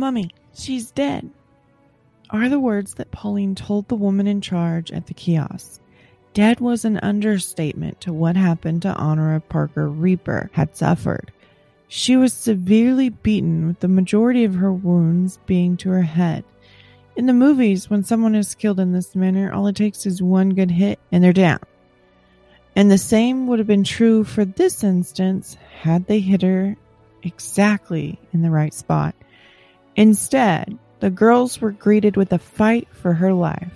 Mummy, she's dead, are the words that Pauline told the woman in charge at the kiosk. Dead was an understatement to what happened to Honora Parker Rieper had suffered. She was severely beaten, with the majority of her wounds being to her head. In the movies, when someone is killed in this manner, all it takes is one good hit and they're down. And the same would have been true for this instance had they hit her exactly in the right spot. Instead, the girls were greeted with a fight for her life.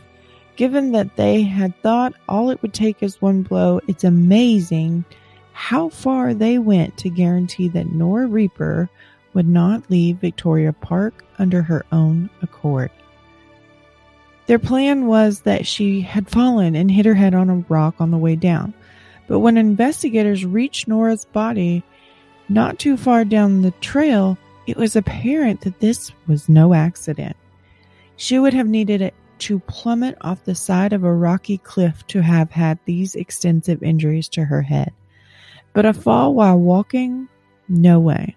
Given that they had thought all it would take is one blow, it's amazing how far they went to guarantee that Nora Rieper would not leave Victoria Park under her own accord. Their plan was that she had fallen and hit her head on a rock on the way down. But when investigators reached Nora's body not too far down the trail, it was apparent that this was no accident. She would have needed it to plummet off the side of a rocky cliff to have had these extensive injuries to her head. But a fall while walking? No way.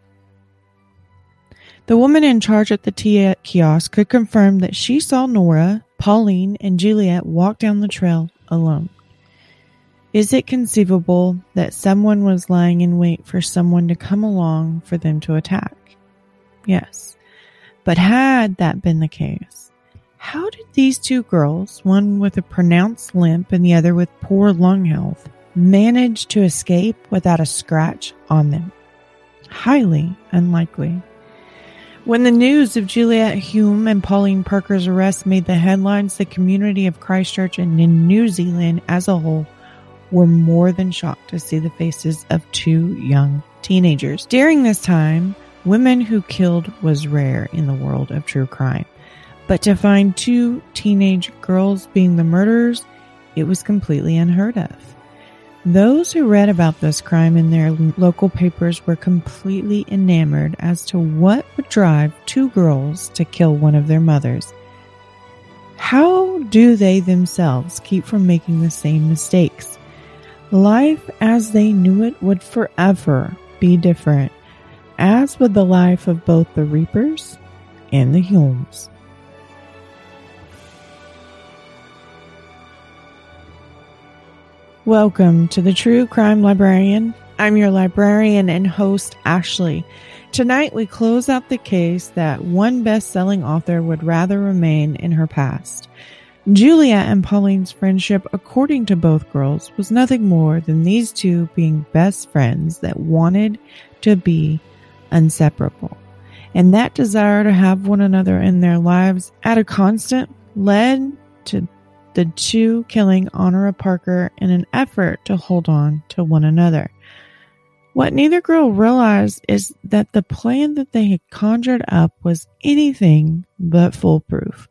The woman in charge at the tea kiosk could confirm that she saw Nora, Pauline, and Juliet walk down the trail alone. Is it conceivable that someone was lying in wait for someone to come along for them to attack? Yes. But had that been the case, how did these two girls, one with a pronounced limp and the other with poor lung health, manage to escape without a scratch on them? Highly unlikely. When the news of Juliet Hulme and Pauline Parker's arrest made the headlines, the community of Christchurch and in New Zealand as a whole were more than shocked to see the faces of two young teenagers. During this time, women who killed was rare in the world of true crime. But to find two teenage girls being the murderers, it was completely unheard of. Those who read about this crime in their local papers were completely enamored as to what would drive two girls to kill one of their mothers. How do they themselves keep from making the same mistakes? Life as they knew it would forever be different, as would the life of both the Riepers and the Hulmes. Welcome to the True Crime Librarian. I'm your librarian and host, Ashley. Tonight, we close out the case that one best selling author would rather remain in her past. Julia and Pauline's friendship, according to both girls, was nothing more than these two being best friends that wanted to be inseparable. And that desire to have one another in their lives at a constant led to the two killing Honora Parker in an effort to hold on to one another. What neither girl realized is that the plan that they had conjured up was anything but foolproof.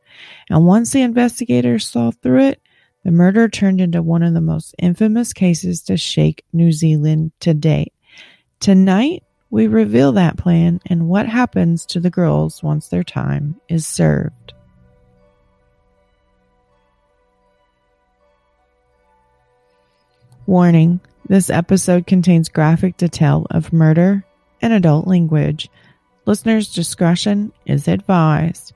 And once the investigators saw through it, the murder turned into one of the most infamous cases to shake New Zealand to date. Tonight, we reveal that plan and what happens to the girls once their time is served. Warning this episode contains graphic detail of murder and adult language. Listener's discretion is advised.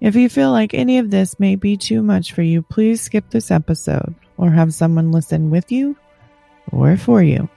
If you feel like any of this may be too much for you, please skip this episode or have someone listen with you or for you.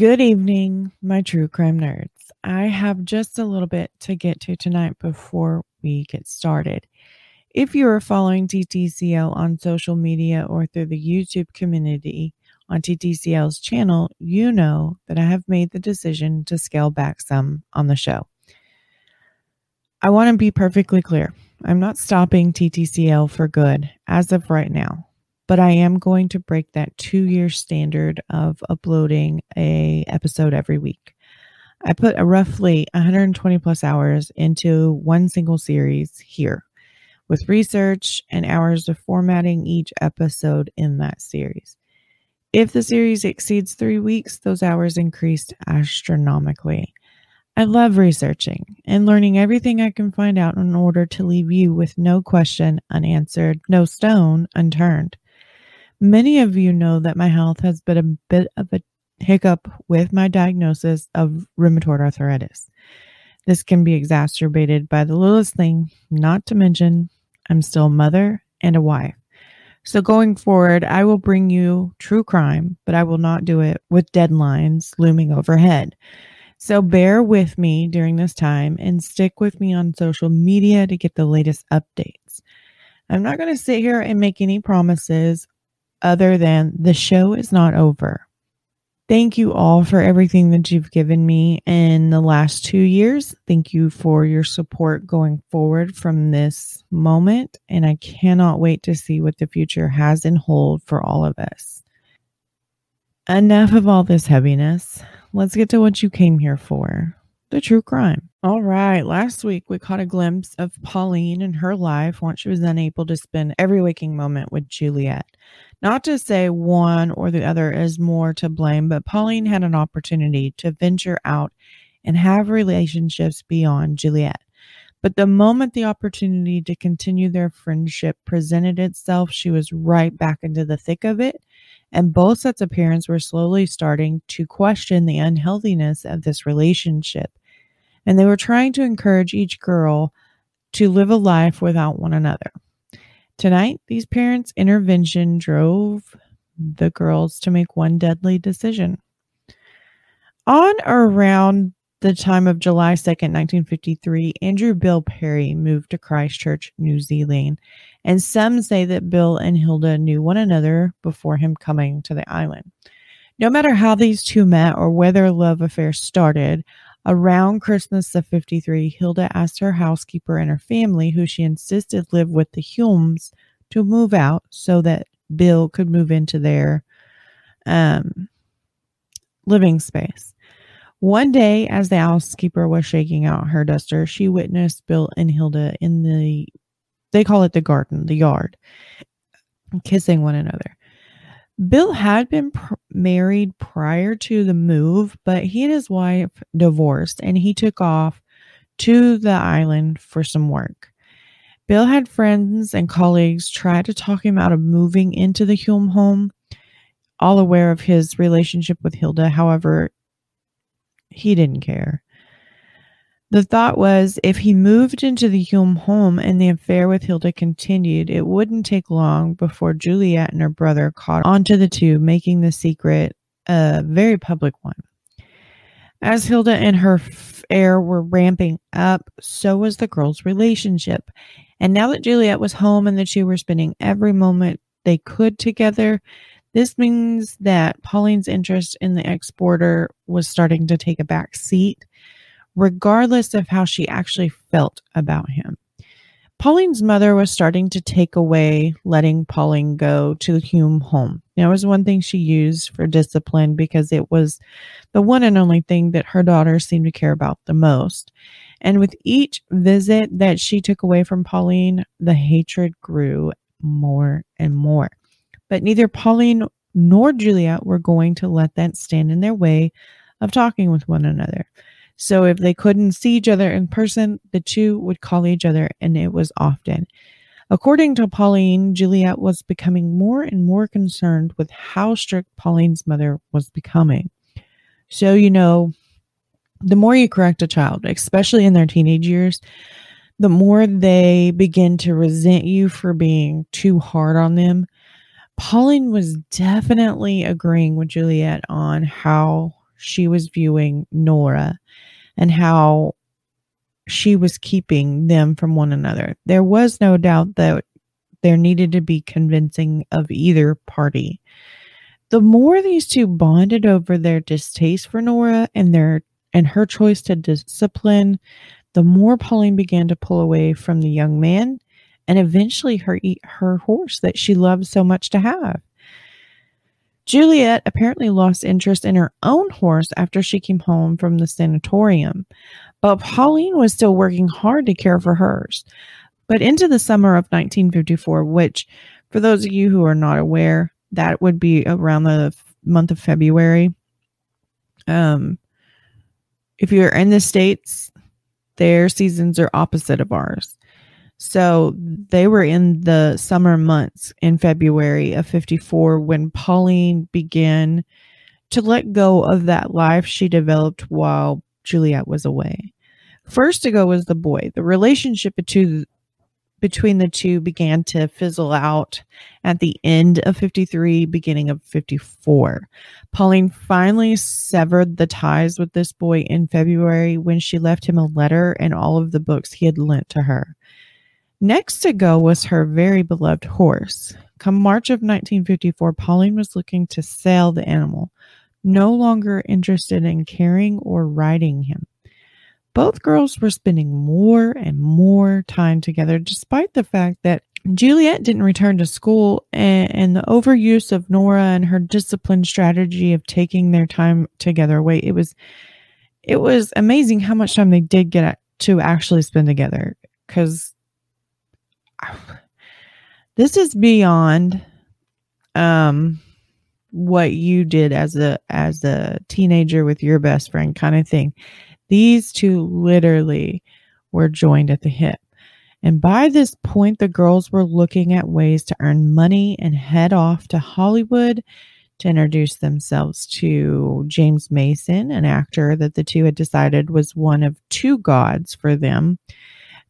Good evening, my true crime nerds. I have just a little bit to get to tonight before we get started. If you are following TTCL on social media or through the YouTube community on TTCL's channel, you know that I have made the decision to scale back some on the show. I want to be perfectly clear. I'm not stopping TTCL for good as of right now but I am going to break that two year standard of uploading a episode every week. I put a roughly 120 plus hours into one single series here with research and hours of formatting each episode in that series. If the series exceeds three weeks, those hours increased astronomically. I love researching and learning everything I can find out in order to leave you with no question unanswered, no stone unturned. Many of you know that my health has been a bit of a hiccup with my diagnosis of rheumatoid arthritis. This can be exacerbated by the littlest thing, not to mention, I'm still a mother and a wife. So, going forward, I will bring you true crime, but I will not do it with deadlines looming overhead. So, bear with me during this time and stick with me on social media to get the latest updates. I'm not going to sit here and make any promises other than the show is not over. Thank you all for everything that you've given me in the last two years. Thank you for your support going forward from this moment. And I cannot wait to see what the future has in hold for all of us. Enough of all this heaviness. Let's get to what you came here for the true crime. All right. Last week, we caught a glimpse of Pauline and her life once she was unable to spend every waking moment with Juliet. Not to say one or the other is more to blame, but Pauline had an opportunity to venture out and have relationships beyond Juliet. But the moment the opportunity to continue their friendship presented itself, she was right back into the thick of it. And both sets of parents were slowly starting to question the unhealthiness of this relationship and they were trying to encourage each girl to live a life without one another. Tonight, these parents' intervention drove the girls to make one deadly decision. On or around the time of July 2nd, 1953, Andrew Bill Perry moved to Christchurch, New Zealand, and some say that Bill and Hilda knew one another before him coming to the island. No matter how these two met or where their love affair started, Around Christmas of 53, Hilda asked her housekeeper and her family, who she insisted lived with the Hulmes, to move out so that Bill could move into their um, living space. One day, as the housekeeper was shaking out her duster, she witnessed Bill and Hilda in the, they call it the garden, the yard, kissing one another. Bill had been pr- married prior to the move, but he and his wife divorced and he took off to the island for some work. Bill had friends and colleagues try to talk him out of moving into the Hulme home, all aware of his relationship with Hilda. However, he didn't care. The thought was if he moved into the Hulme home and the affair with Hilda continued, it wouldn't take long before Juliet and her brother caught on to the two, making the secret a very public one. As Hilda and her affair were ramping up, so was the girls' relationship. And now that Juliet was home and the two were spending every moment they could together, this means that Pauline's interest in the exporter was starting to take a back seat regardless of how she actually felt about him. Pauline's mother was starting to take away letting Pauline go to the Hulme home. That was one thing she used for discipline because it was the one and only thing that her daughter seemed to care about the most. And with each visit that she took away from Pauline, the hatred grew more and more. But neither Pauline nor Juliet were going to let that stand in their way of talking with one another. So if they couldn't see each other in person, the two would call each other, and it was often. According to Pauline, Juliet was becoming more and more concerned with how strict Pauline's mother was becoming. So, you know, the more you correct a child, especially in their teenage years, the more they begin to resent you for being too hard on them. Pauline was definitely agreeing with Juliet on how she was viewing Nora and how she was keeping them from one another. There was no doubt that there needed to be convincing of either party. The more these two bonded over their distaste for Nora and their and her choice to discipline, the more Pauline began to pull away from the young man and eventually her her horse that she loved so much to have. Juliet apparently lost interest in her own horse after she came home from the sanatorium, but Pauline was still working hard to care for hers. But into the summer of 1954, which, for those of you who are not aware, that would be around the month of February. Um, if you're in the States, their seasons are opposite of ours. So they were in the summer months in February of 54 when Pauline began to let go of that life she developed while Juliet was away. First to go was the boy. The relationship between the two began to fizzle out at the end of 53, beginning of 54. Pauline finally severed the ties with this boy in February when she left him a letter and all of the books he had lent to her. Next to go was her very beloved horse. Come March of 1954, Pauline was looking to sell the animal, no longer interested in carrying or riding him. Both girls were spending more and more time together, despite the fact that Juliet didn't return to school, and, and, the overuse of Nora and her disciplined strategy of taking their time together away. It was, it was amazing how much time they did get to actually spend together. Because this is beyond, um, what you did as a as a teenager with your best friend kind of thing these two literally were joined at the hip. And by this point, the girls were looking at ways to earn money and head off to Hollywood to introduce themselves to James Mason, an actor that the two had decided was one of two gods for them,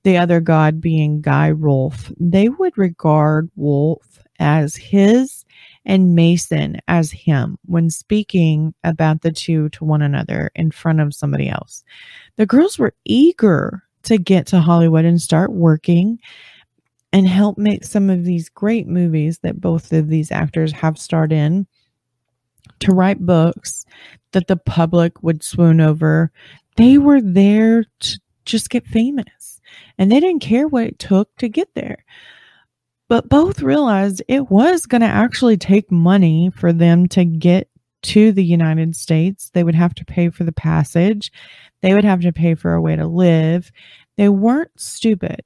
the other god being Guy Rolfe. They would regard Rolfe as his and Mason as him when speaking about the two to one another in front of somebody else. The girls were eager to get to Hollywood and start working and help make some of these great movies that both of these actors have starred in, to write books that the public would swoon over. They were there to just get famous and they didn't care what it took to get there. But both realized it was going to actually take money for them to get to the United States. They would have to pay for the passage, they would have to pay for a way to live. They weren't stupid.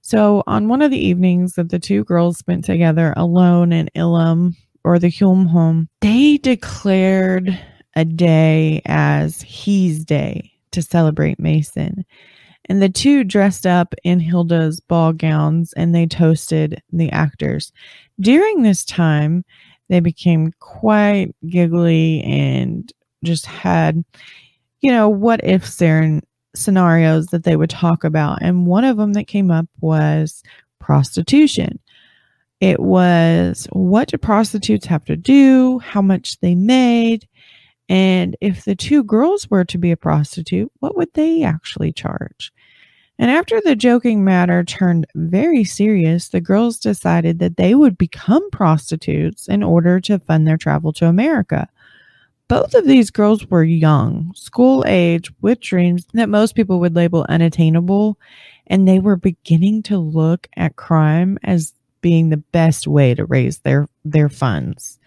So, on one of the evenings that the two girls spent together alone in Ilam or the Hulme home, they declared a day as He's Day to celebrate Mason. And the two dressed up in Hilda's ball gowns and they toasted the actors. During this time, they became quite giggly and just had, you know, what if scenarios that they would talk about. And one of them that came up was prostitution. It was what do prostitutes have to do, how much they made, and if the two girls were to be a prostitute, what would they actually charge? And after the joking matter turned very serious, the girls decided that they would become prostitutes in order to fund their travel to America. Both of these girls were young, school age, with dreams that most people would label unattainable, and they were beginning to look at crime as being the best way to raise their, their funds.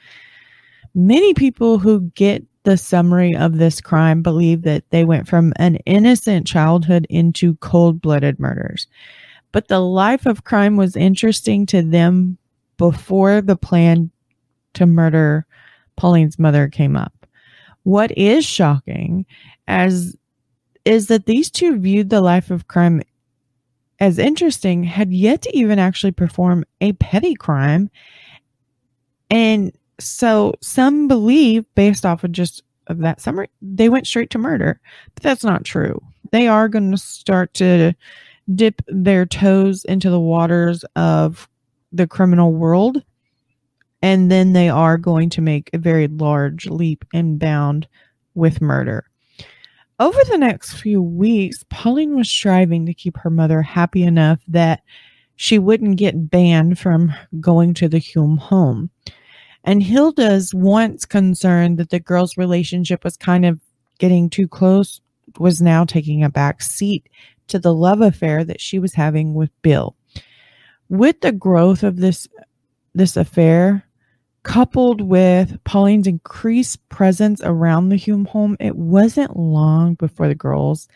Many people who get the summary of this crime believe that they went from an innocent childhood into cold blooded murders. But the life of crime was interesting to them before the plan to murder Pauline's mother came up. What is shocking as is that these two viewed the life of crime as interesting, had yet to even actually perform a petty crime, and so some believe, based off of just of that summary, they went straight to murder. But that's not true. They are going to start to dip their toes into the waters of the criminal world. And then they are going to make a very large leap and bound with murder. Over the next few weeks, Pauline was striving to keep her mother happy enough that she wouldn't get banned from going to the Hulme home. And Hilda's once concern that the girl's relationship was kind of getting too close was now taking a back seat to the love affair that she was having with Bill. With the growth of this this affair, coupled with Pauline's increased presence around the Hulme home, it wasn't long before the girls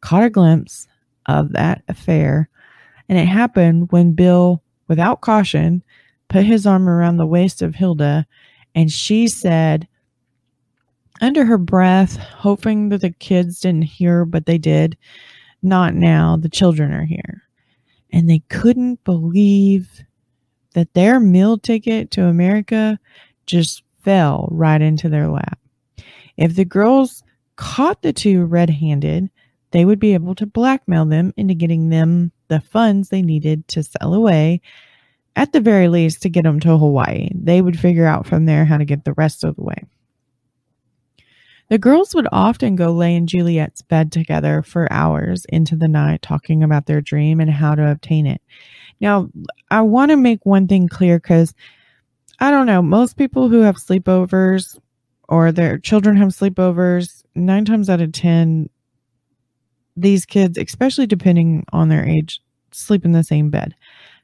caught a glimpse of that affair. And it happened when Bill, without caution, put his arm around the waist of Hilda and she said, under her breath, hoping that the kids didn't hear, but they did, not now. The children are here. And they couldn't believe that their meal ticket to America just fell right into their lap. If the girls caught the two red handed, they would be able to blackmail them into getting them the funds they needed to sell away, at the very least, to get them to Hawaii. They would figure out from there how to get the rest of the way. The girls would often go lay in Juliet's bed together for hours into the night, talking about their dream and how to obtain it. Now, I want to make one thing clear because I don't know, most people who have sleepovers or their children have sleepovers, nine times out of 10, these kids, especially depending on their age, sleep in the same bed.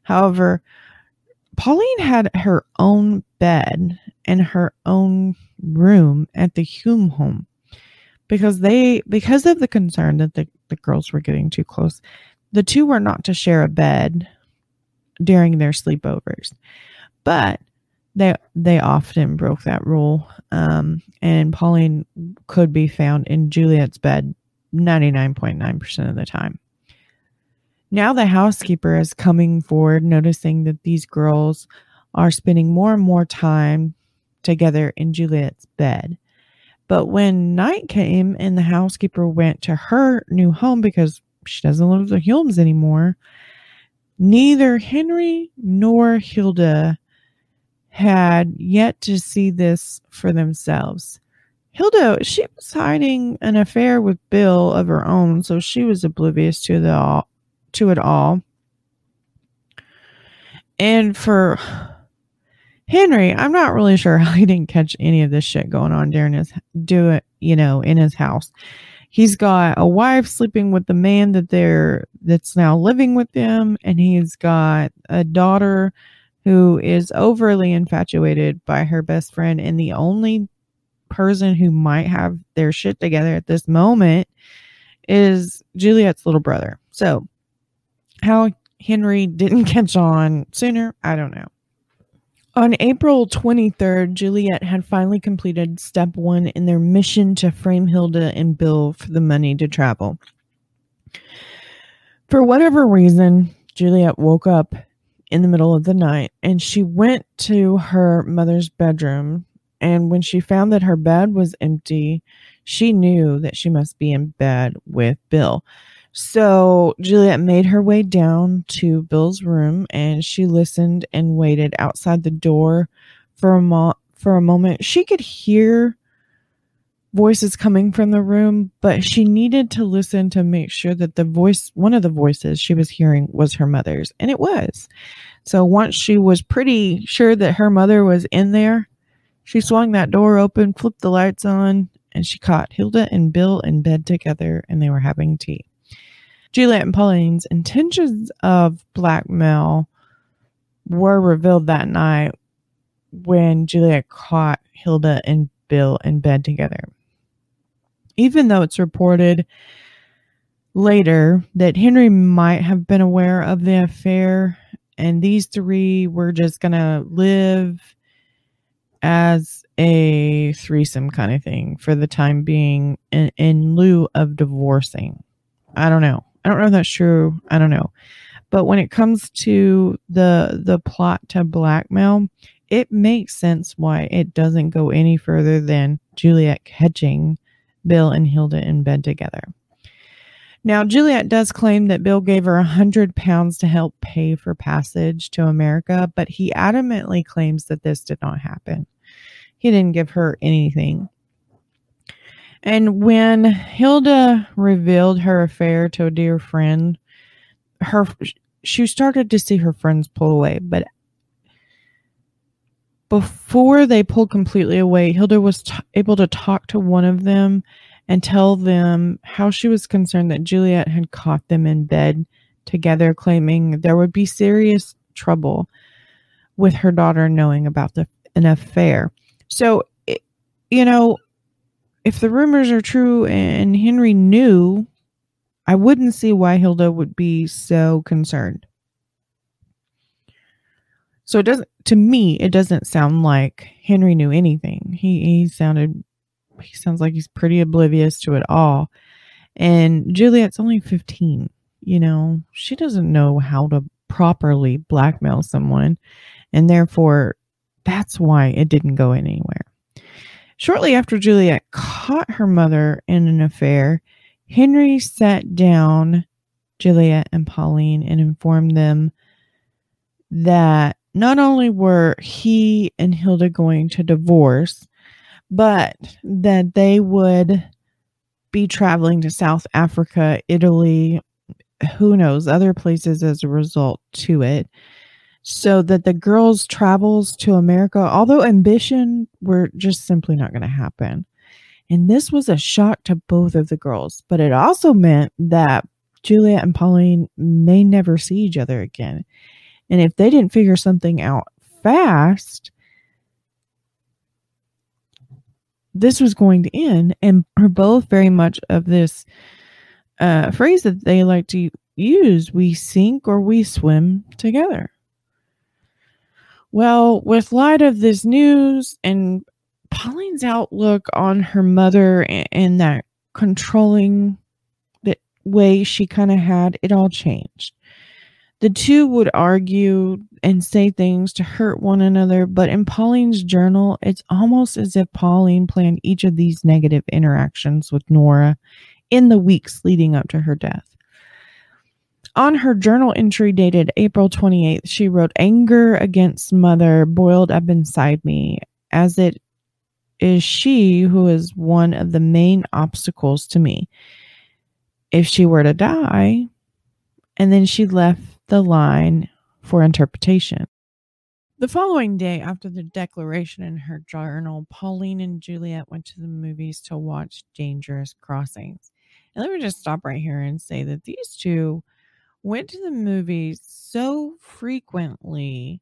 However, Pauline had her own bed and her own room at the Hulme home because they because of the concern that the, the girls were getting too close the two were not to share a bed during their sleepovers. But they they often broke that rule um, and pauline could be found in juliet's bed 99.9% of the time now the housekeeper is coming forward noticing that these girls are spending more and more time together in Juliet's bed. But when night came and the housekeeper went to her new home because she doesn't live with the Hulmes anymore, neither Henry nor Hilda had yet to see this for themselves. Hilda, she was hiding an affair with Bill of her own, so she was oblivious to the to it all. And for Henry, I'm not really sure how he didn't catch any of this shit going on during his do it, you know, in his house. He's got a wife sleeping with the man that they're that's now living with them, and he's got a daughter who is overly infatuated by her best friend, and the only person who might have their shit together at this moment is Juliet's little brother. So, how Henry didn't catch on sooner, I don't know. On April 23rd, Juliet had finally completed step one in their mission to frame Hilda and Bill for the money to travel. For whatever reason, Juliet woke up in the middle of the night and she went to her mother's bedroom. And when she found that her bed was empty, she knew that she must be in bed with Bill. So Juliet made her way down to Bill's room and she listened and waited outside the door for a mo- for a moment. She could hear voices coming from the room, but she needed to listen to make sure that the voice one of the voices she was hearing was her mother's, and it was. So once she was pretty sure that her mother was in there, she swung that door open, flipped the lights on, and she caught Hilda and Bill in bed together and they were having tea. Juliet and Pauline's intentions of blackmail were revealed that night when Juliet caught Hilda and Bill in bed together. Even though it's reported later that Henry might have been aware of the affair and these three were just going to live as a threesome kind of thing for the time being in, in lieu of divorcing. I don't know. I don't know if that's true. I don't know. But when it comes to the the plot to blackmail, it makes sense why it doesn't go any further than Juliet catching Bill and Hilda in bed together. Now, Juliet does claim that Bill gave her a hundred pounds to help pay for passage to America, but he adamantly claims that this did not happen. He didn't give her anything. And when Hilda revealed her affair to a dear friend, her she started to see her friends pull away, but before they pulled completely away, Hilda was t- able to talk to one of them and tell them how she was concerned that Juliet had caught them in bed together, claiming there would be serious trouble with her daughter knowing about the an affair. So, it, you know, if the rumors are true and Henry knew, I wouldn't see why Hilda would be so concerned. So it doesn't to me it doesn't sound like Henry knew anything. He he sounded he sounds like he's pretty oblivious to it all. And Juliet's only 15, you know. She doesn't know how to properly blackmail someone and therefore that's why it didn't go anywhere. Shortly after Juliet caught her mother in an affair, Henry sat down Juliet and Pauline and informed them that not only were he and Hilda going to divorce, but that they would be traveling to South Africa, Italy, who knows, other places as a result to it. So that the girls' travels to America, although ambition, were just simply not going to happen. And this was a shock to both of the girls, but it also meant that Juliet and Pauline may never see each other again. And if they didn't figure something out fast, this was going to end. And are both very much of this uh, phrase that they like to use we sink or we swim together. Well, with light of this news and Pauline's outlook on her mother and, that controlling way she kind of had, it all changed. The two would argue and say things to hurt one another, but in Pauline's journal, it's almost as if Pauline planned each of these negative interactions with Nora in the weeks leading up to her death. On her journal entry dated April 28th, she wrote, Anger against mother boiled up inside me, as it is she who is one of the main obstacles to me. If she were to die, and then she left the line for interpretation. The following day, after the declaration in her journal, Pauline and Juliet went to the movies to watch Dangerous Crossings. And let me just stop right here and say that these two went to the movies so frequently.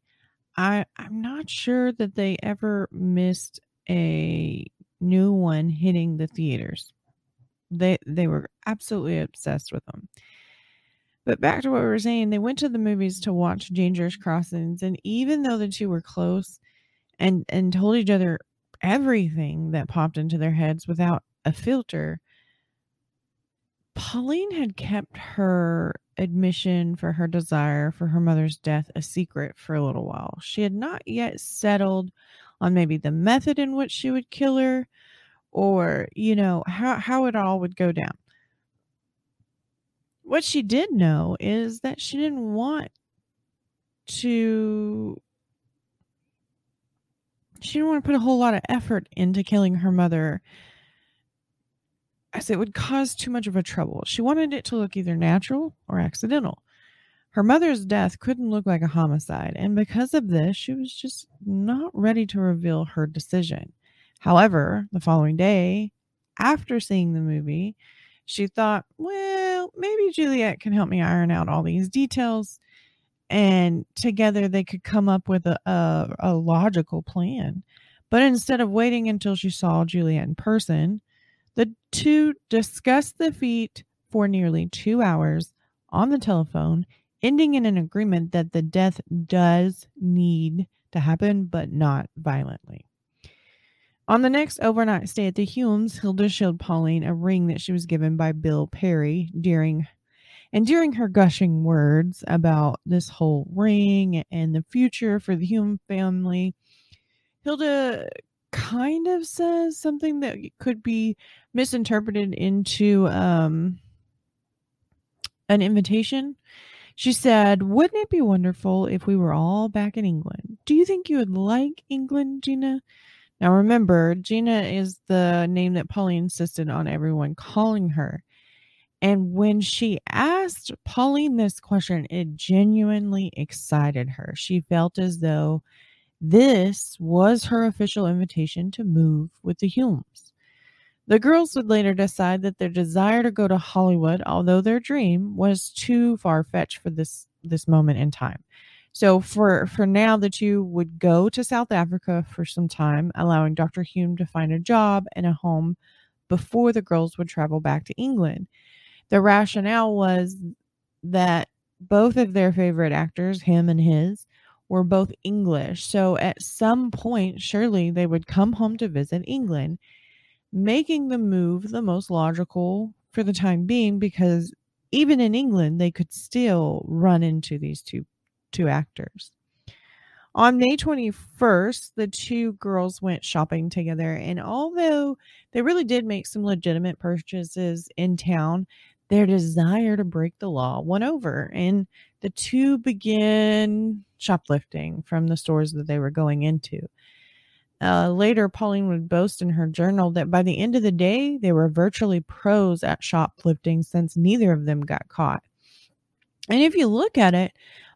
I, I'm not sure that they ever missed a new one hitting the theaters. They they were absolutely obsessed with them. But back to what we were saying, they went to the movies to watch Dangerous Crossings, and even though the two were close and and told each other everything that popped into their heads without a filter, Pauline had kept her admission for her desire for her mother's death a secret for a little while. She had not yet settled on maybe the method in which she would kill her or, you know, how, how it all would go down. What she did know is that she didn't want to she didn't want to put a whole lot of effort into killing her mother as it would cause too much of a trouble. She wanted it to look either natural or accidental. Her mother's death couldn't look like a homicide, and because of this, she was just not ready to reveal her decision. However, the following day, after seeing the movie, she thought, well, maybe Juliet can help me iron out all these details, and together they could come up with a, a, a logical plan. But instead of waiting until she saw Juliet in person, the two discussed the feat for nearly two hours on the telephone ending in an agreement that the death does need to happen, but not violently. On the next overnight stay at the Hulmes, Hilda showed Pauline a ring that she was given by Bill Perry during and during her gushing words about this whole ring and the future for the Hulme family, Hilda kind of says something that could be misinterpreted into um, an invitation she said, Wouldn't it be wonderful if we were all back in England? Do you think you would like England, Gina? Now, remember, Gina is the name that Pauline insisted on everyone calling her. And when she asked Pauline this question, it genuinely excited her. She felt as though this was her official invitation to move with the Hulmes. The girls would later decide that their desire to go to Hollywood, although their dream, was too far fetched for this this moment in time. So for for now, the two would go to South Africa for some time, allowing Dr. Hulme to find a job and a home before the girls would travel back to England. The rationale was that both of their favorite actors, him and his, were both English. So at some point, surely they would come home to visit England, making the move the most logical for the time being because even in England, they could still run into these two two actors. On May 21st, the two girls went shopping together, and although they really did make some legitimate purchases in town, their desire to break the law won over, and the two began shoplifting from the stores that they were going into. Uh, later, Pauline would boast in her journal that by the end of the day, they were virtually pros at shoplifting since neither of them got caught. And if you look at it,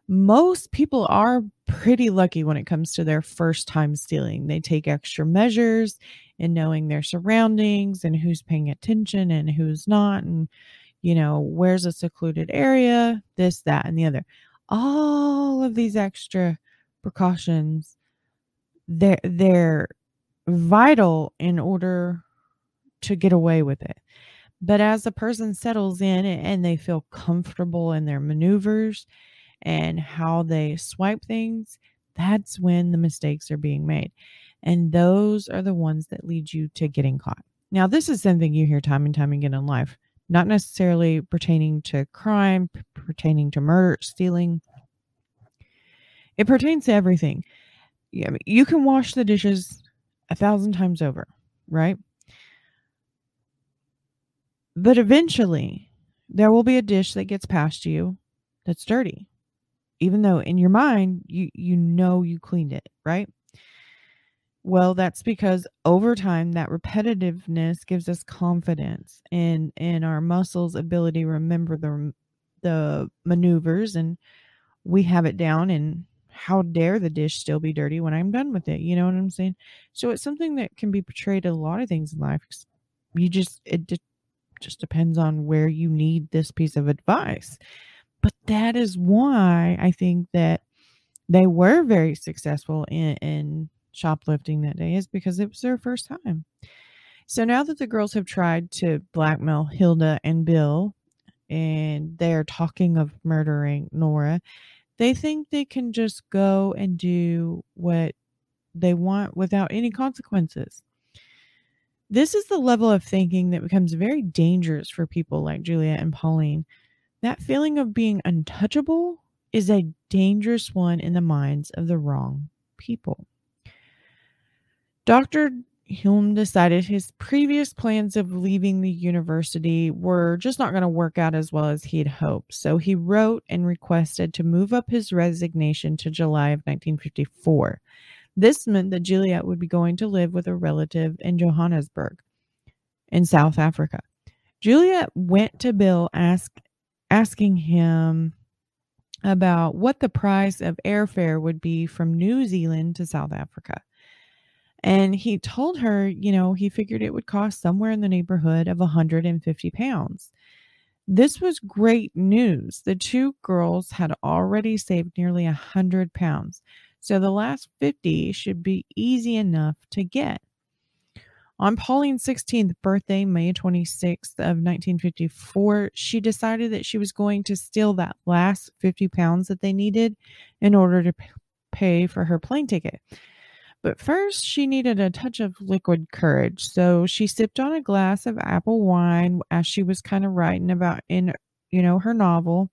most people are pretty lucky when it comes to their first time stealing. They take extra measures in knowing their surroundings and who's paying attention and who's not, and you know, where's a secluded area, this, that, and the other. All of these extra precautions, they're, they're vital in order to get away with it. But as a person settles in and they feel comfortable in their maneuvers and how they swipe things, that's when the mistakes are being made. And those are the ones that lead you to getting caught. Now, this is something you hear time and time again in life not necessarily pertaining to crime, pertaining to murder, stealing. It pertains to everything. Yeah, you can wash the dishes a thousand times over, right? But eventually, there will be a dish that gets past you that's dirty, even though in your mind you you know you cleaned it, right? Well, that's because over time that repetitiveness gives us confidence in in our muscles' ability to remember the the maneuvers and we have it down and how dare the dish still be dirty when I'm done with it? You know what I'm saying? So it's something that can be portrayed a lot of things in life. You just it just depends on where you need this piece of advice. But that is why I think that they were very successful in, in shoplifting that day is because it was their first time. So now that the girls have tried to blackmail Hilda and Bill and they're talking of murdering Nora, they think they can just go and do what they want without any consequences. This is the level of thinking that becomes very dangerous for people like Julia and Pauline. That feeling of being untouchable is a dangerous one in the minds of the wrong people. Dr. Hulme decided his previous plans of leaving the university were just not going to work out as well as he'd hoped. So he wrote and requested to move up his resignation to July of 1954. This meant that Juliet would be going to live with a relative in Johannesburg in South Africa. Juliet went to Bill ask, asking him about what the price of airfare would be from New Zealand to South Africa. And he told her, you know, he figured it would cost somewhere in the neighborhood of 150 pounds. This was great news. The two girls had already saved nearly a 100 pounds. So the last 50 should be easy enough to get. On Pauline's 16th birthday, May 26th of 1954, she decided that she was going to steal that last 50 pounds that they needed in order to pay for her plane ticket. But first, she needed a touch of liquid courage. So she sipped on a glass of apple wine as she was kind of writing about in, you know, her novel.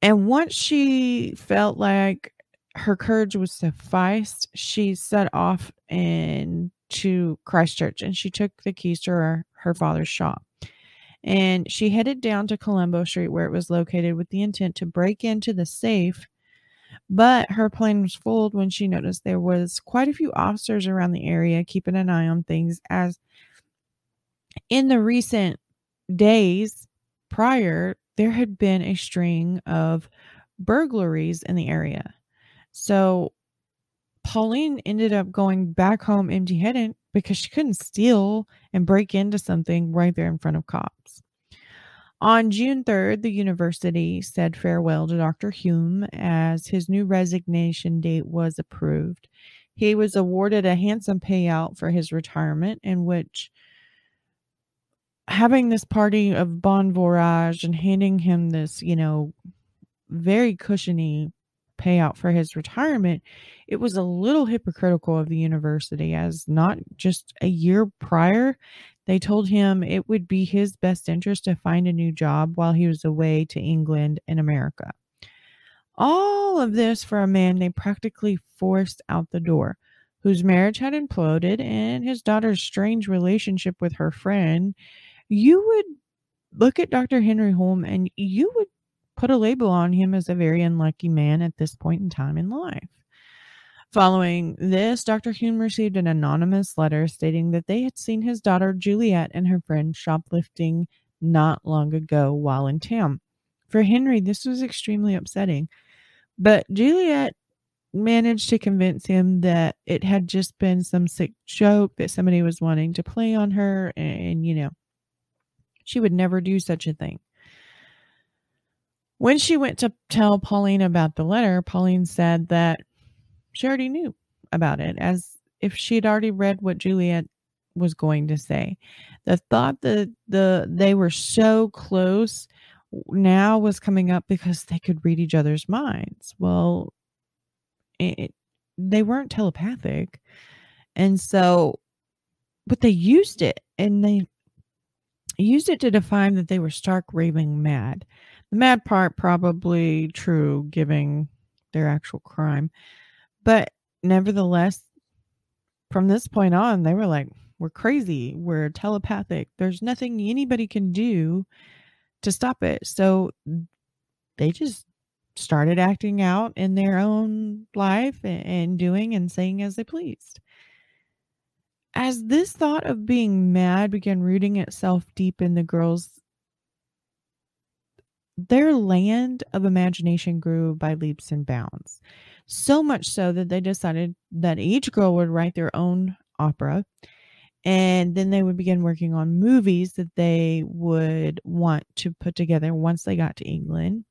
And once she felt like her courage was sufficed, she set off in to Christchurch and she took the keys to her, her father's shop. And she headed down to Colombo Street where it was located with the intent to break into the safe But her plan was foiled when she noticed there was quite a few officers around the area keeping an eye on things as in the recent days prior there had been a string of burglaries in the area. So Pauline ended up going back home empty headed because she couldn't steal and break into something right there in front of cops. On June 3rd, the university said farewell to Dr. Hulme as his new resignation date was approved. He was awarded a handsome payout for his retirement, in which having this party of bon voyage and handing him this, you know, very cushiony payout for his retirement, it was a little hypocritical of the university as not just a year prior, they told him it would be his best interest to find a new job while he was away to England and America. All of this for a man they practically forced out the door, whose marriage had imploded and his daughter's strange relationship with her friend. You would look at Dr. Henry Hulme and you would put a label on him as a very unlucky man at this point in time in life. Following this, Dr. Hulme received an anonymous letter stating that they had seen his daughter Juliet and her friend shoplifting not long ago while in town. For Henry, this was extremely upsetting. But Juliet managed to convince him that it had just been some sick joke that somebody was wanting to play on her, and, and you know, she would never do such a thing. When she went to tell Pauline about the letter, Pauline said that she already knew about it, as if she had already read what Juliet was going to say. The thought that the they were so close now was coming up because they could read each other's minds. Well, it, they weren't telepathic, and so, but they used it, and they used it to define that they were stark raving mad. The mad part probably true, giving their actual crime. But nevertheless, from this point on, they were like, we're crazy. We're telepathic. There's nothing anybody can do to stop it. So they just started acting out in their own life and doing and saying as they pleased. As this thought of being mad began rooting itself deep in the girls' their land of imagination grew by leaps and bounds. So much so that they decided that each girl would write their own opera. And then they would begin working on movies that they would want to put together once they got to England.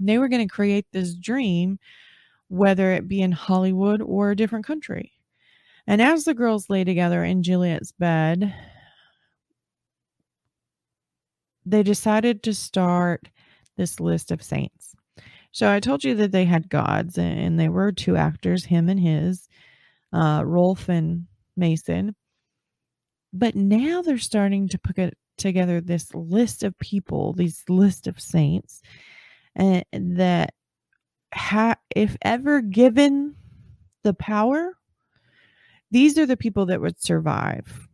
They were going to create this dream, whether it be in Hollywood or a different country. And as the girls lay together in Juliet's bed, they decided to start this list of saints. So I told you that they had gods, and they were two actors, him and his, uh, Rolfe and Mason. But now they're starting to put together this list of people, these list of saints, and that ha- if ever given the power, these are the people that would survive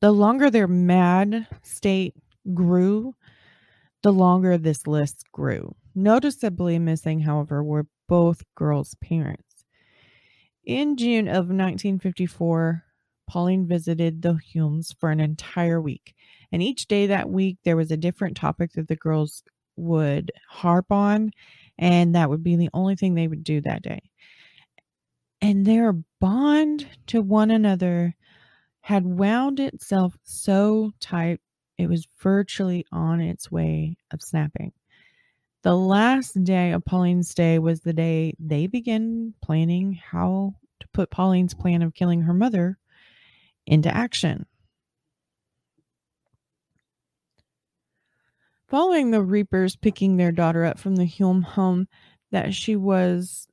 The longer their mad state grew, the longer this list grew. Noticeably missing, however, were both girls' parents. In June of 1954, Pauline visited the Hulmes for an entire week. And each day that week, there was a different topic that the girls would harp on, and that would be the only thing they would do that day. And their bond to one another had wound itself so tight it was virtually on its way of snapping. The last day of Pauline's stay was the day they began planning how to put Pauline's plan of killing her mother into action. Following the Riepers picking their daughter up from the Hulme home, that she was,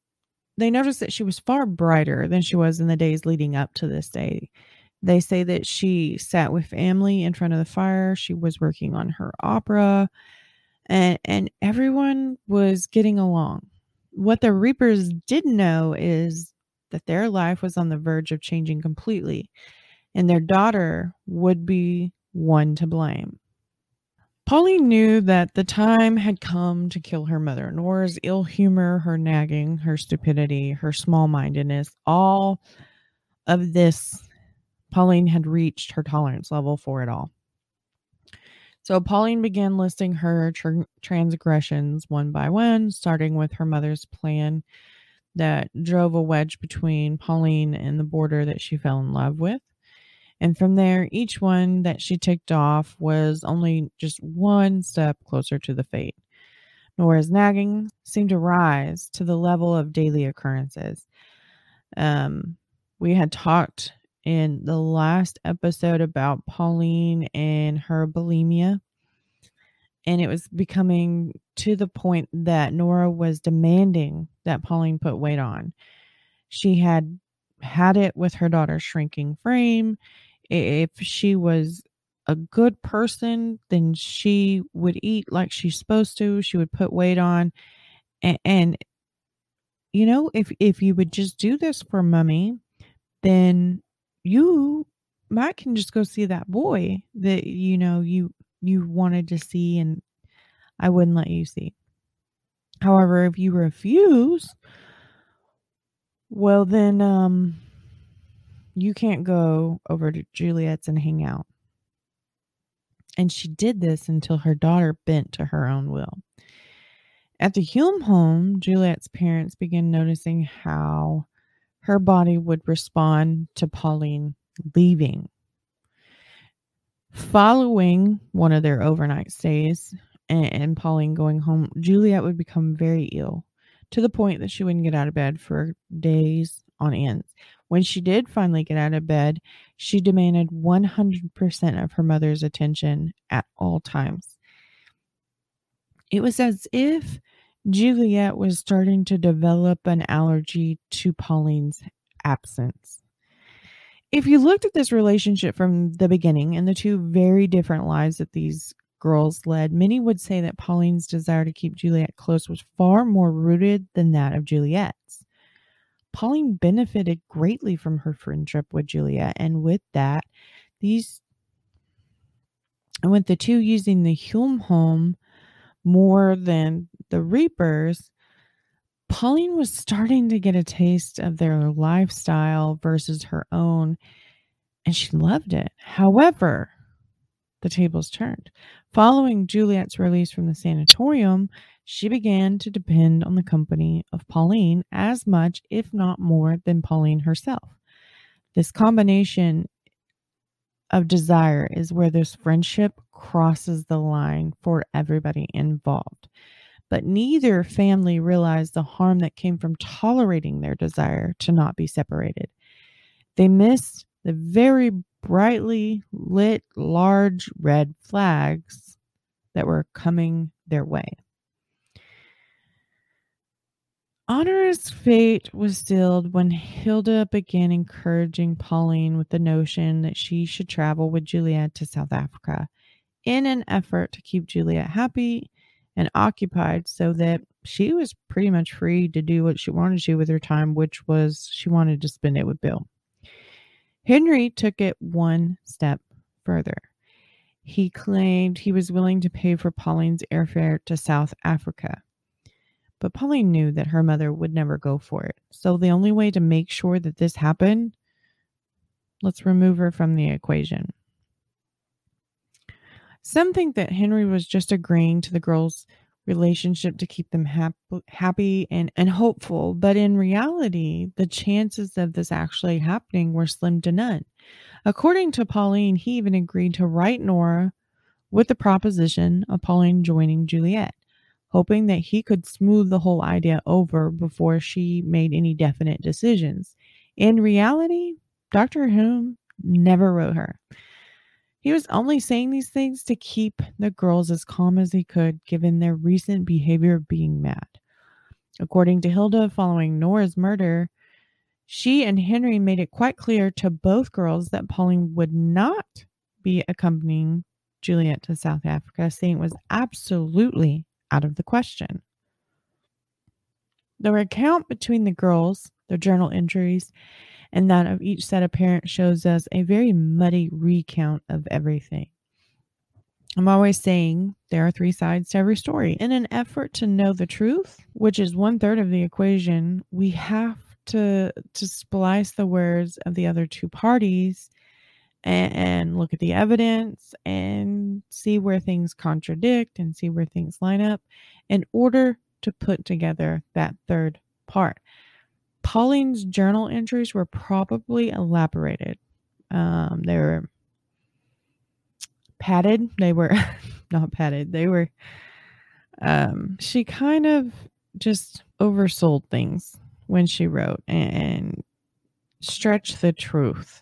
they noticed that she was far brighter than she was in the days leading up to this day. They say that she sat with family in front of the fire. She was working on her opera and and everyone was getting along. What the Riepers didn't know is that their life was on the verge of changing completely and their daughter would be one to blame. Pauline knew that the time had come to kill her mother. Nora's ill humor, her nagging, her stupidity, her small mindedness, all of this, Pauline had reached her tolerance level for it all. So Pauline began listing her tr- transgressions one by one, starting with her mother's plan that drove a wedge between Pauline and the border that she fell in love with. And from there, each one that she ticked off was only just one step closer to the fate. Nora's nagging seemed to rise to the level of daily occurrences. Um, we had talked in the last episode about Pauline and her bulimia. And it was becoming to the point that Nora was demanding that Pauline put weight on. She had had it with her daughter's shrinking frame if she was a good person, then she would eat like she's supposed to. She would put weight on. And, and you know, if if you would just do this for mummy, then you might can just go see that boy that you know you you wanted to see and I wouldn't let you see. However, if you refuse, well then um you can't go over to Juliet's and hang out. And she did this until her daughter bent to her own will. At the Hulme home, Juliet's parents began noticing how her body would respond to Pauline leaving. Following one of their overnight stays and, and Pauline going home, Juliet would become very ill to the point that she wouldn't get out of bed for days on end. When she did finally get out of bed, she demanded 100% of her mother's attention at all times. It was as if Juliet was starting to develop an allergy to Pauline's absence. If you looked at this relationship from the beginning and the two very different lives that these girls led, many would say that Pauline's desire to keep Juliet close was far more rooted than that of Juliet's. Pauline benefited greatly from her friendship with Juliet, and with that, these and with the two using the Hulme home more than the Riepers, Pauline was starting to get a taste of their lifestyle versus her own, and she loved it. However, the tables turned. Following Juliet's release from the sanatorium, she began to depend on the company of Pauline as much, if not more, than Pauline herself. This combination of desire is where this friendship crosses the line for everybody involved. But neither family realized the harm that came from tolerating their desire to not be separated. They missed the very brightly lit large red flags that were coming their way. Honor's fate was sealed when Hilda began encouraging Pauline with the notion that she should travel with Juliet to South Africa in an effort to keep Juliet happy and occupied so that she was pretty much free to do what she wanted to with her time, which was she wanted to spend it with Bill. Henry took it one step further. He claimed he was willing to pay for Pauline's airfare to South Africa. But Pauline knew that her mother would never go for it. So the only way to make sure that this happened, let's remove her from the equation. Some think that Henry was just agreeing to the girls' relationship to keep them hap- happy and, and hopeful, but in reality, the chances of this actually happening were slim to none. According to Pauline, he even agreed to write Nora with the proposition of Pauline joining Juliet hoping that he could smooth the whole idea over before she made any definite decisions. In reality, Dr. Hulme never wrote her. He was only saying these things to keep the girls as calm as he could, given their recent behavior of being mad. According to Hilda, following Nora's murder, she and Henry made it quite clear to both girls that Pauline would not be accompanying Juliet to South Africa, saying it was absolutely out of the question. The recount between the girls, their journal entries, and that of each set of parents shows us a very muddy recount of everything. I'm always saying there are three sides to every story. In an effort to know the truth, which is one third of the equation, we have to to splice the words of the other two parties and, and look at the evidence and see where things contradict and see where things line up in order to put together that third part. Pauline's journal entries were probably elaborated. Um, they were padded. They were not padded. They were. Um, she kind of just oversold things when she wrote and stretched the truth.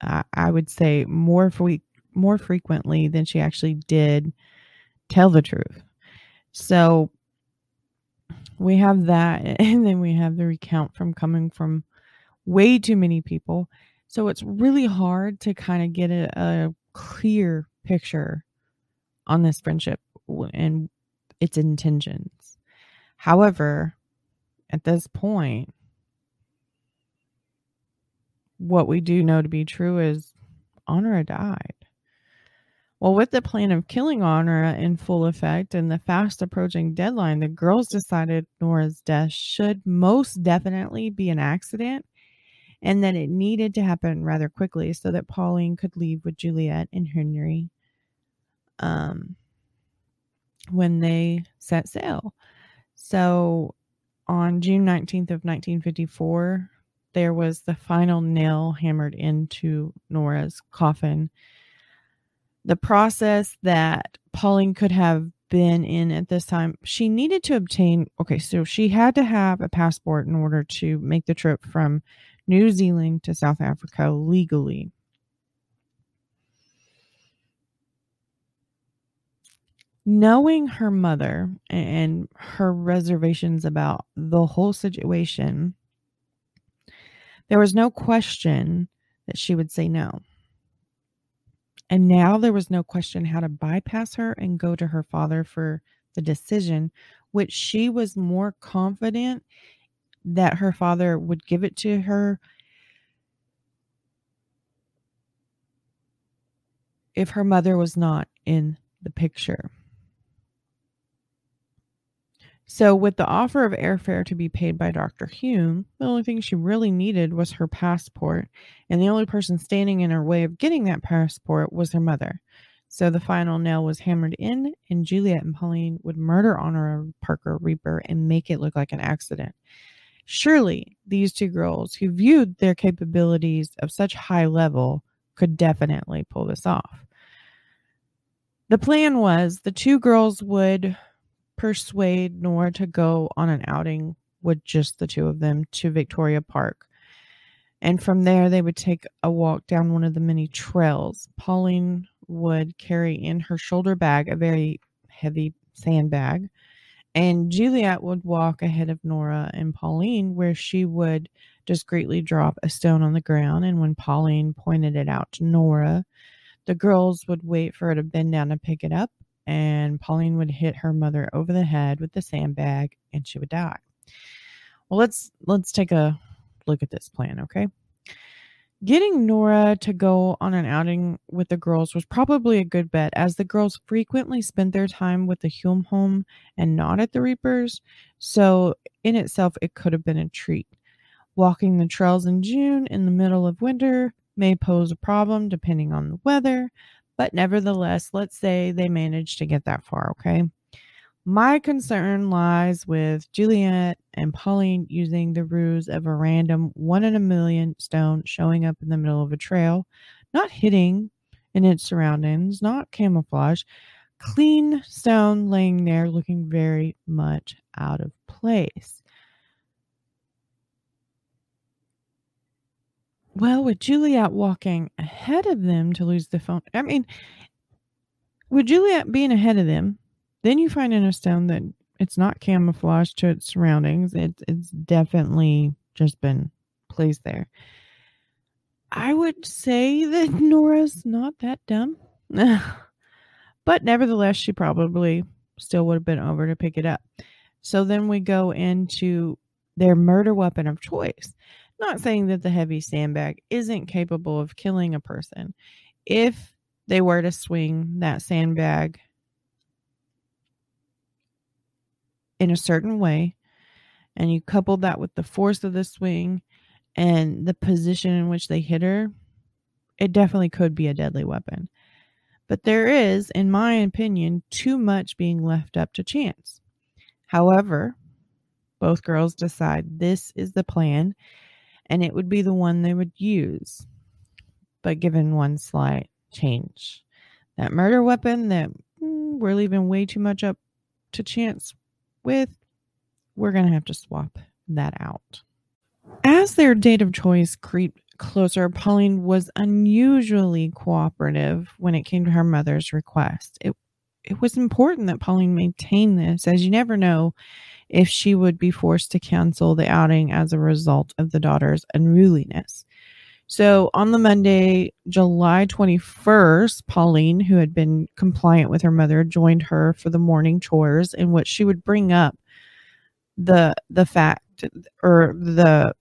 I, I would say more fre- more frequently than she actually did tell the truth. So we have that, and then we have the recount from coming from way too many people. So it's really hard to kind of get a, a clear picture on this friendship and its intentions. However, at this point, what we do know to be true is Honora died. Well, with the plan of killing Honora in full effect and the fast approaching deadline, the girls decided Nora's death should most definitely be an accident and that it needed to happen rather quickly so that Pauline could leave with Juliet and Henry um, when they set sail. So on June 19th of 1954, there was the final nail hammered into Nora's coffin. The process that Pauline could have been in at this time, she needed to obtain, okay, so she had to have a passport in order to make the trip from New Zealand to South Africa legally. Knowing her mother and her reservations about the whole situation, there was no question that she would say no. And now there was no question how to bypass her and go to her father for the decision, which she was more confident that her father would give it to her if her mother was not in the picture. So, with the offer of airfare to be paid by Dr. Hulme, the only thing she really needed was her passport, and the only person standing in her way of getting that passport was her mother. So, the final nail was hammered in, and Juliet and Pauline would murder Honora Parker Rieper and make it look like an accident. Surely these two girls who viewed their capabilities of such high level could definitely pull this off. The plan was the two girls would persuade Nora to go on an outing with just the two of them to Victoria Park. And from there, they would take a walk down one of the many trails. Pauline would carry in her shoulder bag a very heavy sandbag and Juliet would walk ahead of Nora and Pauline, where she would discreetly drop a stone on the ground. And when Pauline pointed it out to Nora, the girls would wait for her to bend down and pick it up. And Pauline would hit her mother over the head with the sandbag and she would die. Well, let's let's take a look at this plan, okay? Getting Nora to go on an outing with the girls was probably a good bet, as the girls frequently spent their time with the Hulme home and not at the Riepers. So, in itself, it could have been a treat. Walking the trails in June in the middle of winter may pose a problem depending on the weather, but nevertheless, let's say they managed to get that far, okay? My concern lies with Juliet and Pauline using the ruse of a random one in a million stone showing up in the middle of a trail, not hitting in its surroundings, not camouflage, clean stone laying there looking very much out of place. Well, with Juliet walking ahead of them to lose the phone, I mean, with Juliet being ahead of them, then you find in a stone that it's not camouflaged to its surroundings. It's it's definitely just been placed there. I would say that Nora's not that dumb. but nevertheless, she probably still would have been over to pick it up. So then we go into their murder weapon of choice. Not saying that the heavy sandbag isn't capable of killing a person. If they were to swing that sandbag in a certain way, and you coupled that with the force of the swing and the position in which they hit her, it definitely could be a deadly weapon. But there is, in my opinion, too much being left up to chance. However, both girls decide this is the plan and it would be the one they would use, but given one slight change. That murder weapon that mm, we're leaving way too much up to chance with, we're going to have to swap that out. As their date of choice creeped closer, Pauline was unusually cooperative when it came to her mother's request. It it was important that Pauline maintain this, as you never know if she would be forced to cancel the outing as a result of the daughter's unruliness. So on the Monday, July 21st, Pauline, who had been compliant with her mother, joined her for the morning chores in which she would bring up the the fact or the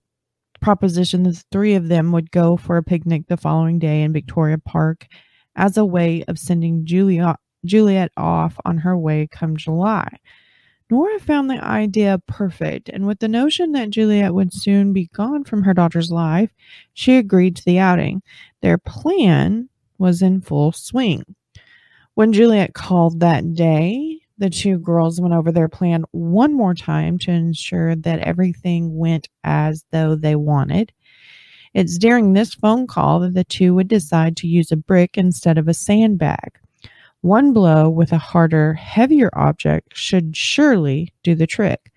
proposition that the three of them would go for a picnic the following day in Victoria Park as a way of sending Juliet Juliet off on her way come July. Nora found the idea perfect, and with the notion that Juliet would soon be gone from her daughter's life, she agreed to the outing. Their plan was in full swing. When Juliet called that day, the two girls went over their plan one more time to ensure that everything went as though they wanted. It's during this phone call that the two would decide to use a brick instead of a sandbag. One blow with a harder, heavier object should surely do the trick.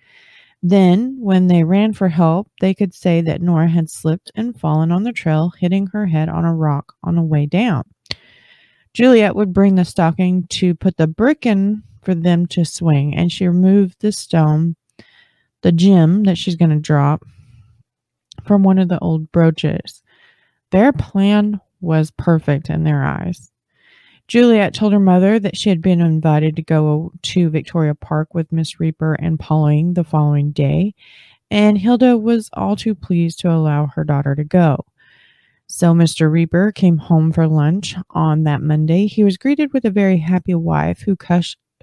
Then, when they ran for help, they could say that Nora had slipped and fallen on the trail, hitting her head on a rock on the way down. Juliet would bring the stocking to put the brick in for them to swing, and she removed the stone, the gem that she's going to drop, from one of the old brooches. Their plan was perfect in their eyes. Juliet told her mother that she had been invited to go to Victoria Park with Miss Rieper and Pauline the following day, and Hilda was all too pleased to allow her daughter to go. So Mr. Rieper came home for lunch on that Monday. He was greeted with a very happy wife who,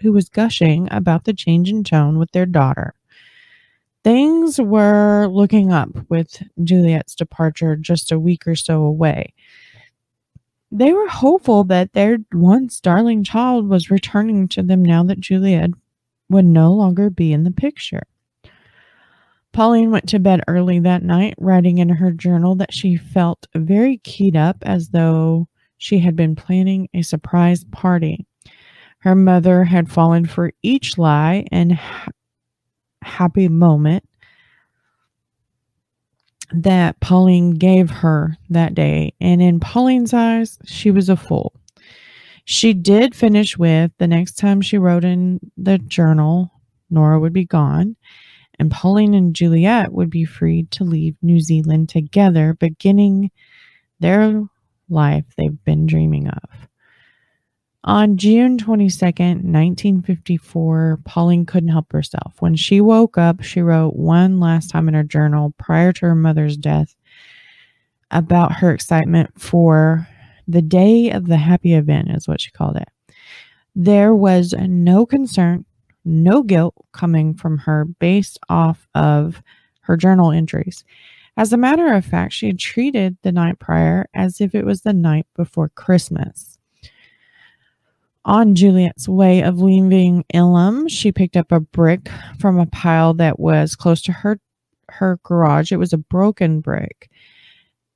who was gushing about the change in tone with their daughter. Things were looking up with Juliet's departure just a week or so away. They were hopeful that their once darling child was returning to them now that Juliet would no longer be in the picture. Pauline went to bed early that night, writing in her journal that she felt very keyed up as though she had been planning a surprise party. Her mother had fallen for each lie and ha- happy moment that Pauline gave her that day. And in Pauline's eyes, she was a fool. She did finish with the next time she wrote in the journal, Nora would be gone, and Pauline and Juliet would be free to leave New Zealand together, beginning their life they've been dreaming of. On June 22nd, 1954, Pauline couldn't help herself. When she woke up, she wrote one last time in her journal prior to her mother's death about her excitement for the day of the happy event, is what she called it. There was no concern, no guilt coming from her based off of her journal entries. As a matter of fact, she had treated the night prior as if it was the night before Christmas. On Juliet's way of leaving Ilam, she picked up a brick from a pile that was close to her her garage. It was a broken brick.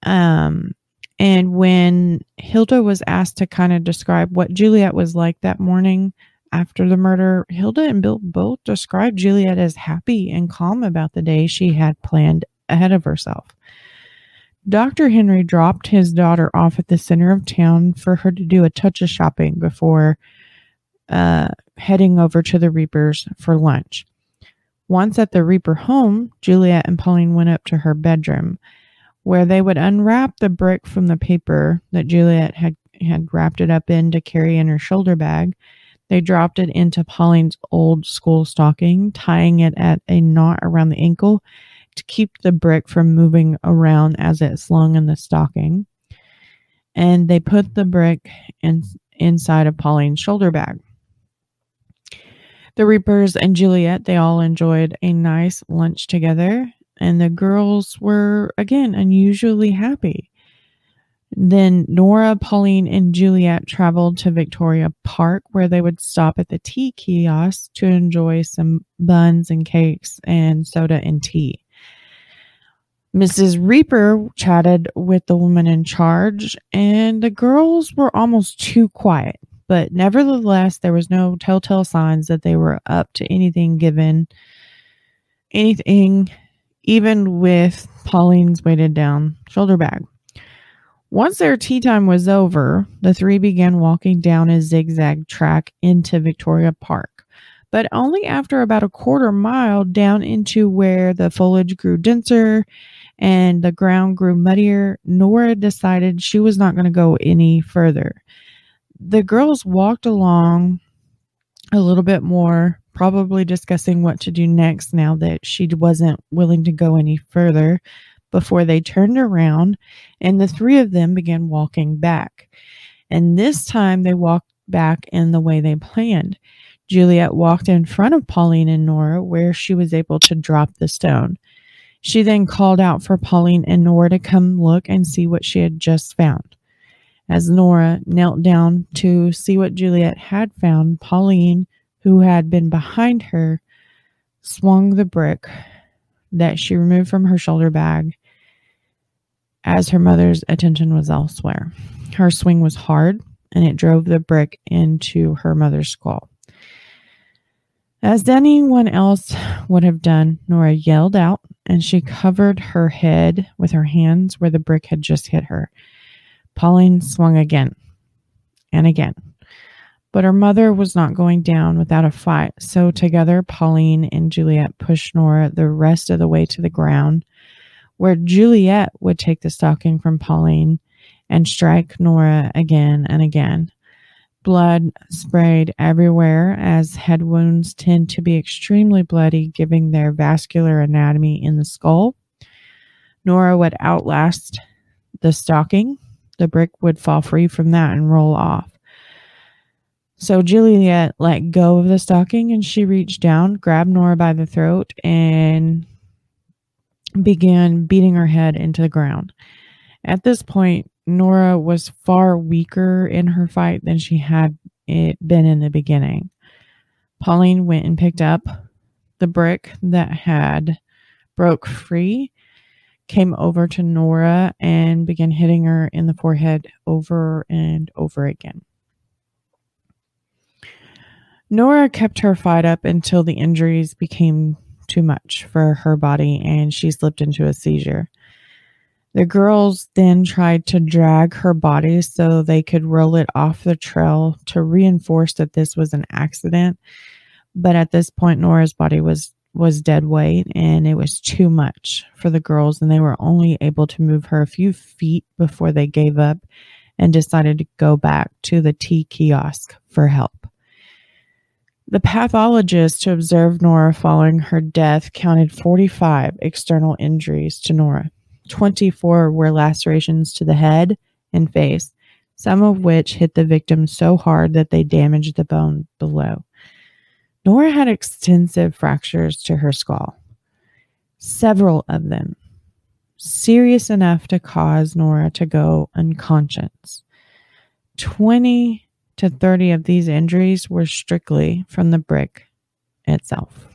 Um, and when Hilda was asked to kind of describe what Juliet was like that morning after the murder, Hilda and Bill both described Juliet as happy and calm about the day she had planned ahead of herself. Dr. Henry dropped his daughter off at the center of town for her to do a touch of shopping before uh, heading over to the Riepers for lunch. Once at the Rieper home, Juliet and Pauline went up to her bedroom, where they would unwrap the brick from the paper that Juliet had, had wrapped it up in to carry in her shoulder bag. They dropped it into Pauline's old school stocking, tying it at a knot around the ankle to keep the brick from moving around as it slung in the stocking. and they put the brick in, inside of Pauline's shoulder bag. The Riepers and Juliet, they all enjoyed a nice lunch together, and the girls were again unusually happy. Then Nora, Pauline, and Juliet traveled to Victoria Park where they would stop at the tea kiosk to enjoy some buns and cakes and soda and tea. Mrs. Rieper chatted with the woman in charge, and the girls were almost too quiet. But nevertheless, there was no telltale signs that they were up to anything given anything, even with Pauline's weighted down shoulder bag. Once their tea time was over, the three began walking down a zigzag track into Victoria Park, but only after about a quarter mile down into where the foliage grew denser and the ground grew muddier, Nora decided she was not going to go any further. The girls walked along a little bit more, probably discussing what to do next now that she wasn't willing to go any further before they turned around and the three of them began walking back. And this time they walked back in the way they planned. Juliet walked in front of Pauline and Nora where she was able to drop the stone. She then called out for Pauline and Nora to come look and see what she had just found. As Nora knelt down to see what Juliet had found, Pauline, who had been behind her, swung the brick that she removed from her shoulder bag as her mother's attention was elsewhere. Her swing was hard and it drove the brick into her mother's skull. As anyone else would have done, Nora yelled out and she covered her head with her hands where the brick had just hit her. Pauline swung again and again. But her mother was not going down without a fight, so together Pauline and Juliet pushed Nora the rest of the way to the ground, where Juliet would take the stocking from Pauline and strike Nora again and again. Blood sprayed everywhere, as head wounds tend to be extremely bloody, giving their vascular anatomy in the skull. Nora would outlast the stocking. The brick would fall free from that and roll off. So Juliet let go of the stocking and she reached down, grabbed Nora by the throat, and began beating her head into the ground. At this point, Nora was far weaker in her fight than she had been in the beginning. Pauline went and picked up the brick that had broke free, came over to Nora and began hitting her in the forehead over and over again. Nora kept her fight up until the injuries became too much for her body and she slipped into a seizure. The girls then tried to drag her body so they could roll it off the trail to reinforce that this was an accident. But at this point, Nora's body was was dead weight and it was too much for the girls and they were only able to move her a few feet before they gave up and decided to go back to the tea kiosk for help. The pathologist who observed Nora following her death counted 45 external injuries to Nora. 24 were lacerations to the head and face, some of which hit the victim so hard that they damaged the bone below. Nora had extensive fractures to her skull, several of them serious enough to cause Nora to go unconscious. 20 to 30 of these injuries were strictly from the brick itself.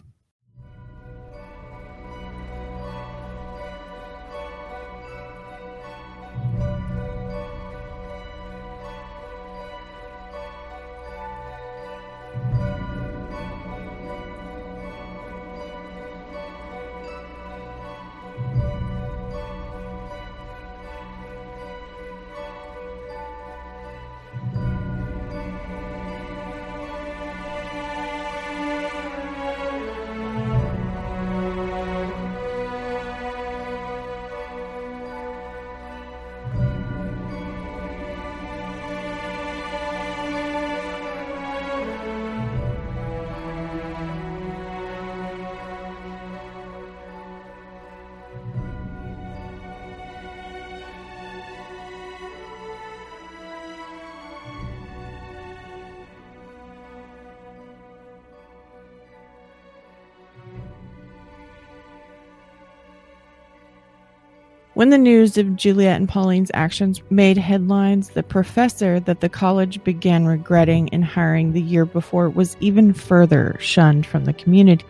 When the news of Juliet and Pauline's actions made headlines, the professor that the college began regretting in hiring the year before was even further shunned from the community.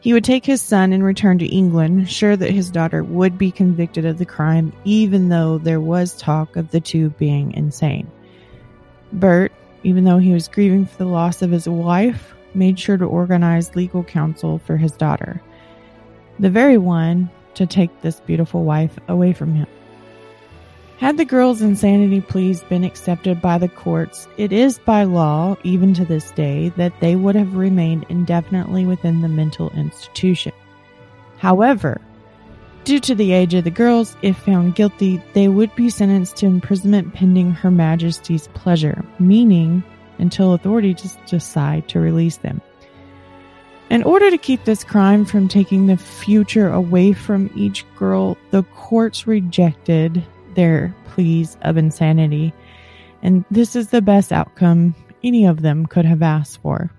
He would take his son and return to England, sure that his daughter would be convicted of the crime, even though there was talk of the two being insane. Bert, even though he was grieving for the loss of his wife, made sure to organize legal counsel for his daughter. The very one to take this beautiful wife away from him. Had the girl's insanity pleas been accepted by the courts, it is by law, even to this day, that they would have remained indefinitely within the mental institution. However, due to the age of the girls, if found guilty, they would be sentenced to imprisonment pending Her Majesty's pleasure, meaning until authorities decide to release them. In order to keep this crime from taking the future away from each girl, the courts rejected their pleas of insanity, and this is the best outcome any of them could have asked for.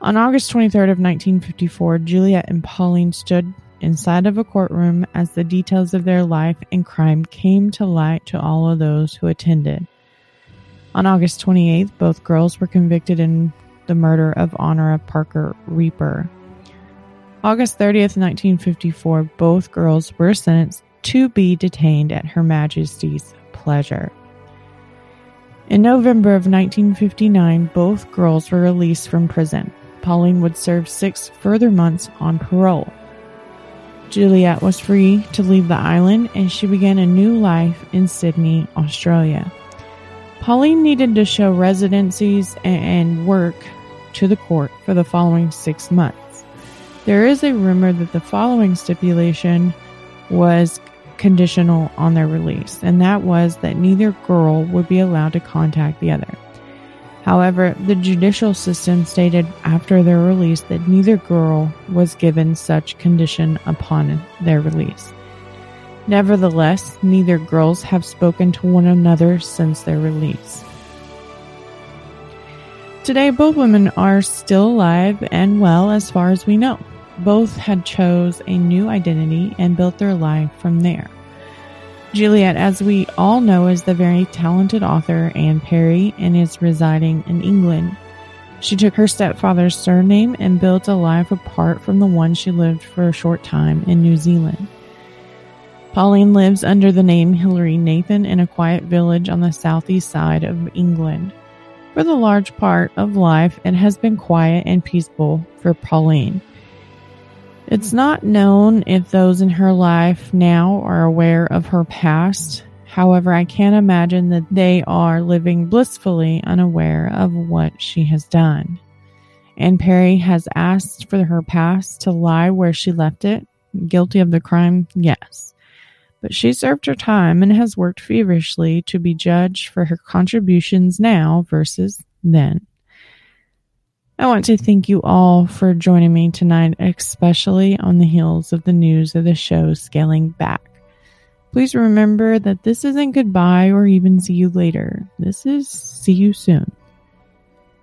On August 23rd of 1954, Juliet and Pauline stood inside of a courtroom as the details of their life and crime came to light to all of those who attended. On August 28th, both girls were convicted in the murder of Honora Parker Rieper. August 30th, 1954, both girls were sentenced to be detained at Her Majesty's pleasure. In November of 1959, both girls were released from prison. Pauline would serve six further months on parole. Juliet was free to leave the island and she began a new life in Sydney, Australia. Pauline needed to show residencies and work to the court for the following six months. There is a rumor that the following stipulation was conditional on their release, and that was that neither girl would be allowed to contact the other. However, the judicial system stated after their release that neither girl was given such condition upon their release. Nevertheless, neither girls have spoken to one another since their release. Today, both women are still alive and well as far as we know. Both had chose a new identity and built their life from there. Juliet, as we all know, is the very talented author Anne Perry and is residing in England. She took her stepfather's surname and built a life apart from the one she lived for a short time in New Zealand. Pauline lives under the name Hilary Nathan in a quiet village on the southeast side of England. For the large part of life, it has been quiet and peaceful for Pauline. It's not known if those in her life now are aware of her past. However, I can't imagine that they are living blissfully unaware of what she has done. And Perry has asked for her past to lie where she left it. Guilty of the crime? Yes but she served her time and has worked feverishly to be judged for her contributions now versus then. I want to thank you all for joining me tonight, especially on the heels of the news of the show scaling back. Please remember that this isn't goodbye or even see you later. This is see you soon.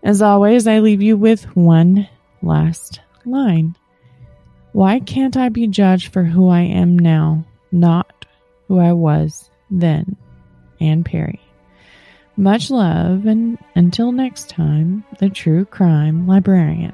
As always, I leave you with one last line. Why can't I be judged for who I am now, not who I was then, Anne Perry. Much love, and until next time, the True Crime Librarian.